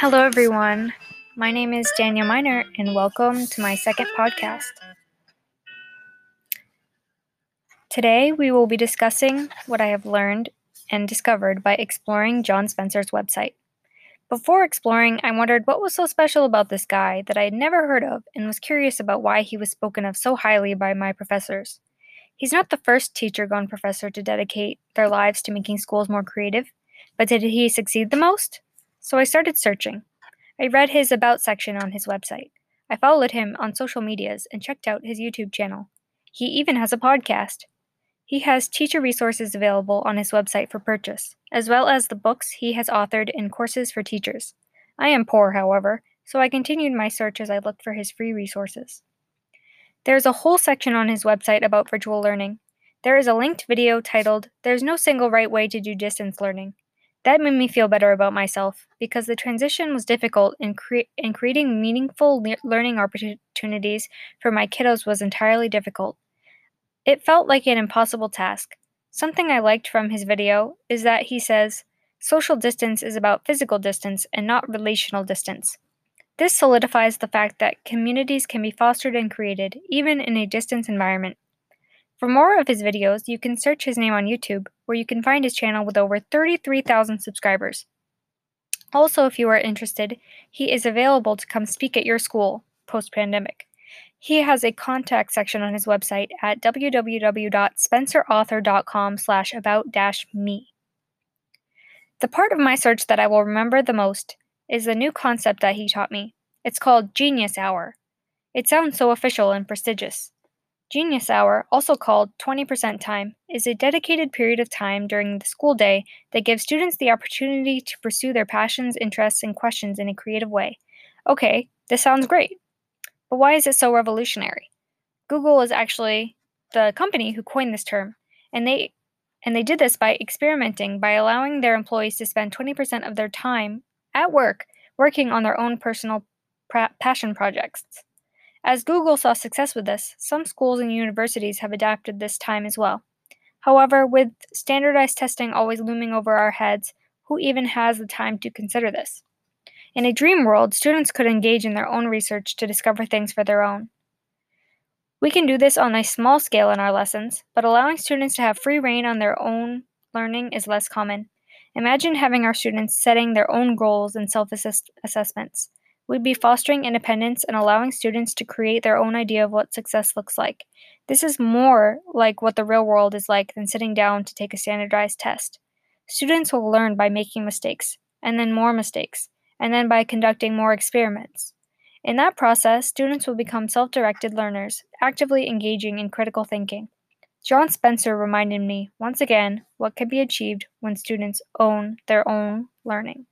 Hello, everyone. My name is Daniel Miner, and welcome to my second podcast. Today, we will be discussing what I have learned and discovered by exploring John Spencer's website. Before exploring, I wondered what was so special about this guy that I had never heard of and was curious about why he was spoken of so highly by my professors. He's not the first teacher gone professor to dedicate their lives to making schools more creative, but did he succeed the most? So I started searching. I read his About section on his website. I followed him on social medias and checked out his YouTube channel. He even has a podcast. He has teacher resources available on his website for purchase, as well as the books he has authored and courses for teachers. I am poor, however, so I continued my search as I looked for his free resources. There is a whole section on his website about virtual learning. There is a linked video titled, There's No Single Right Way to Do Distance Learning. That made me feel better about myself because the transition was difficult and, cre- and creating meaningful le- learning opportunities for my kiddos was entirely difficult. It felt like an impossible task. Something I liked from his video is that he says, social distance is about physical distance and not relational distance. This solidifies the fact that communities can be fostered and created even in a distance environment. For more of his videos, you can search his name on YouTube, where you can find his channel with over 33,000 subscribers. Also, if you are interested, he is available to come speak at your school post pandemic. He has a contact section on his website at www.spencerauthor.com slash about dash me. The part of my search that I will remember the most is the new concept that he taught me. It's called Genius Hour. It sounds so official and prestigious. Genius Hour, also called 20% Time, is a dedicated period of time during the school day that gives students the opportunity to pursue their passions, interests, and questions in a creative way. Okay, this sounds great. But why is it so revolutionary? Google is actually the company who coined this term, and they and they did this by experimenting by allowing their employees to spend 20% of their time at work working on their own personal pra- passion projects. As Google saw success with this, some schools and universities have adapted this time as well. However, with standardized testing always looming over our heads, who even has the time to consider this? In a dream world, students could engage in their own research to discover things for their own. We can do this on a small scale in our lessons, but allowing students to have free reign on their own learning is less common. Imagine having our students setting their own goals and self assessments. We'd be fostering independence and allowing students to create their own idea of what success looks like. This is more like what the real world is like than sitting down to take a standardized test. Students will learn by making mistakes, and then more mistakes, and then by conducting more experiments. In that process, students will become self directed learners, actively engaging in critical thinking. John Spencer reminded me, once again, what can be achieved when students own their own learning.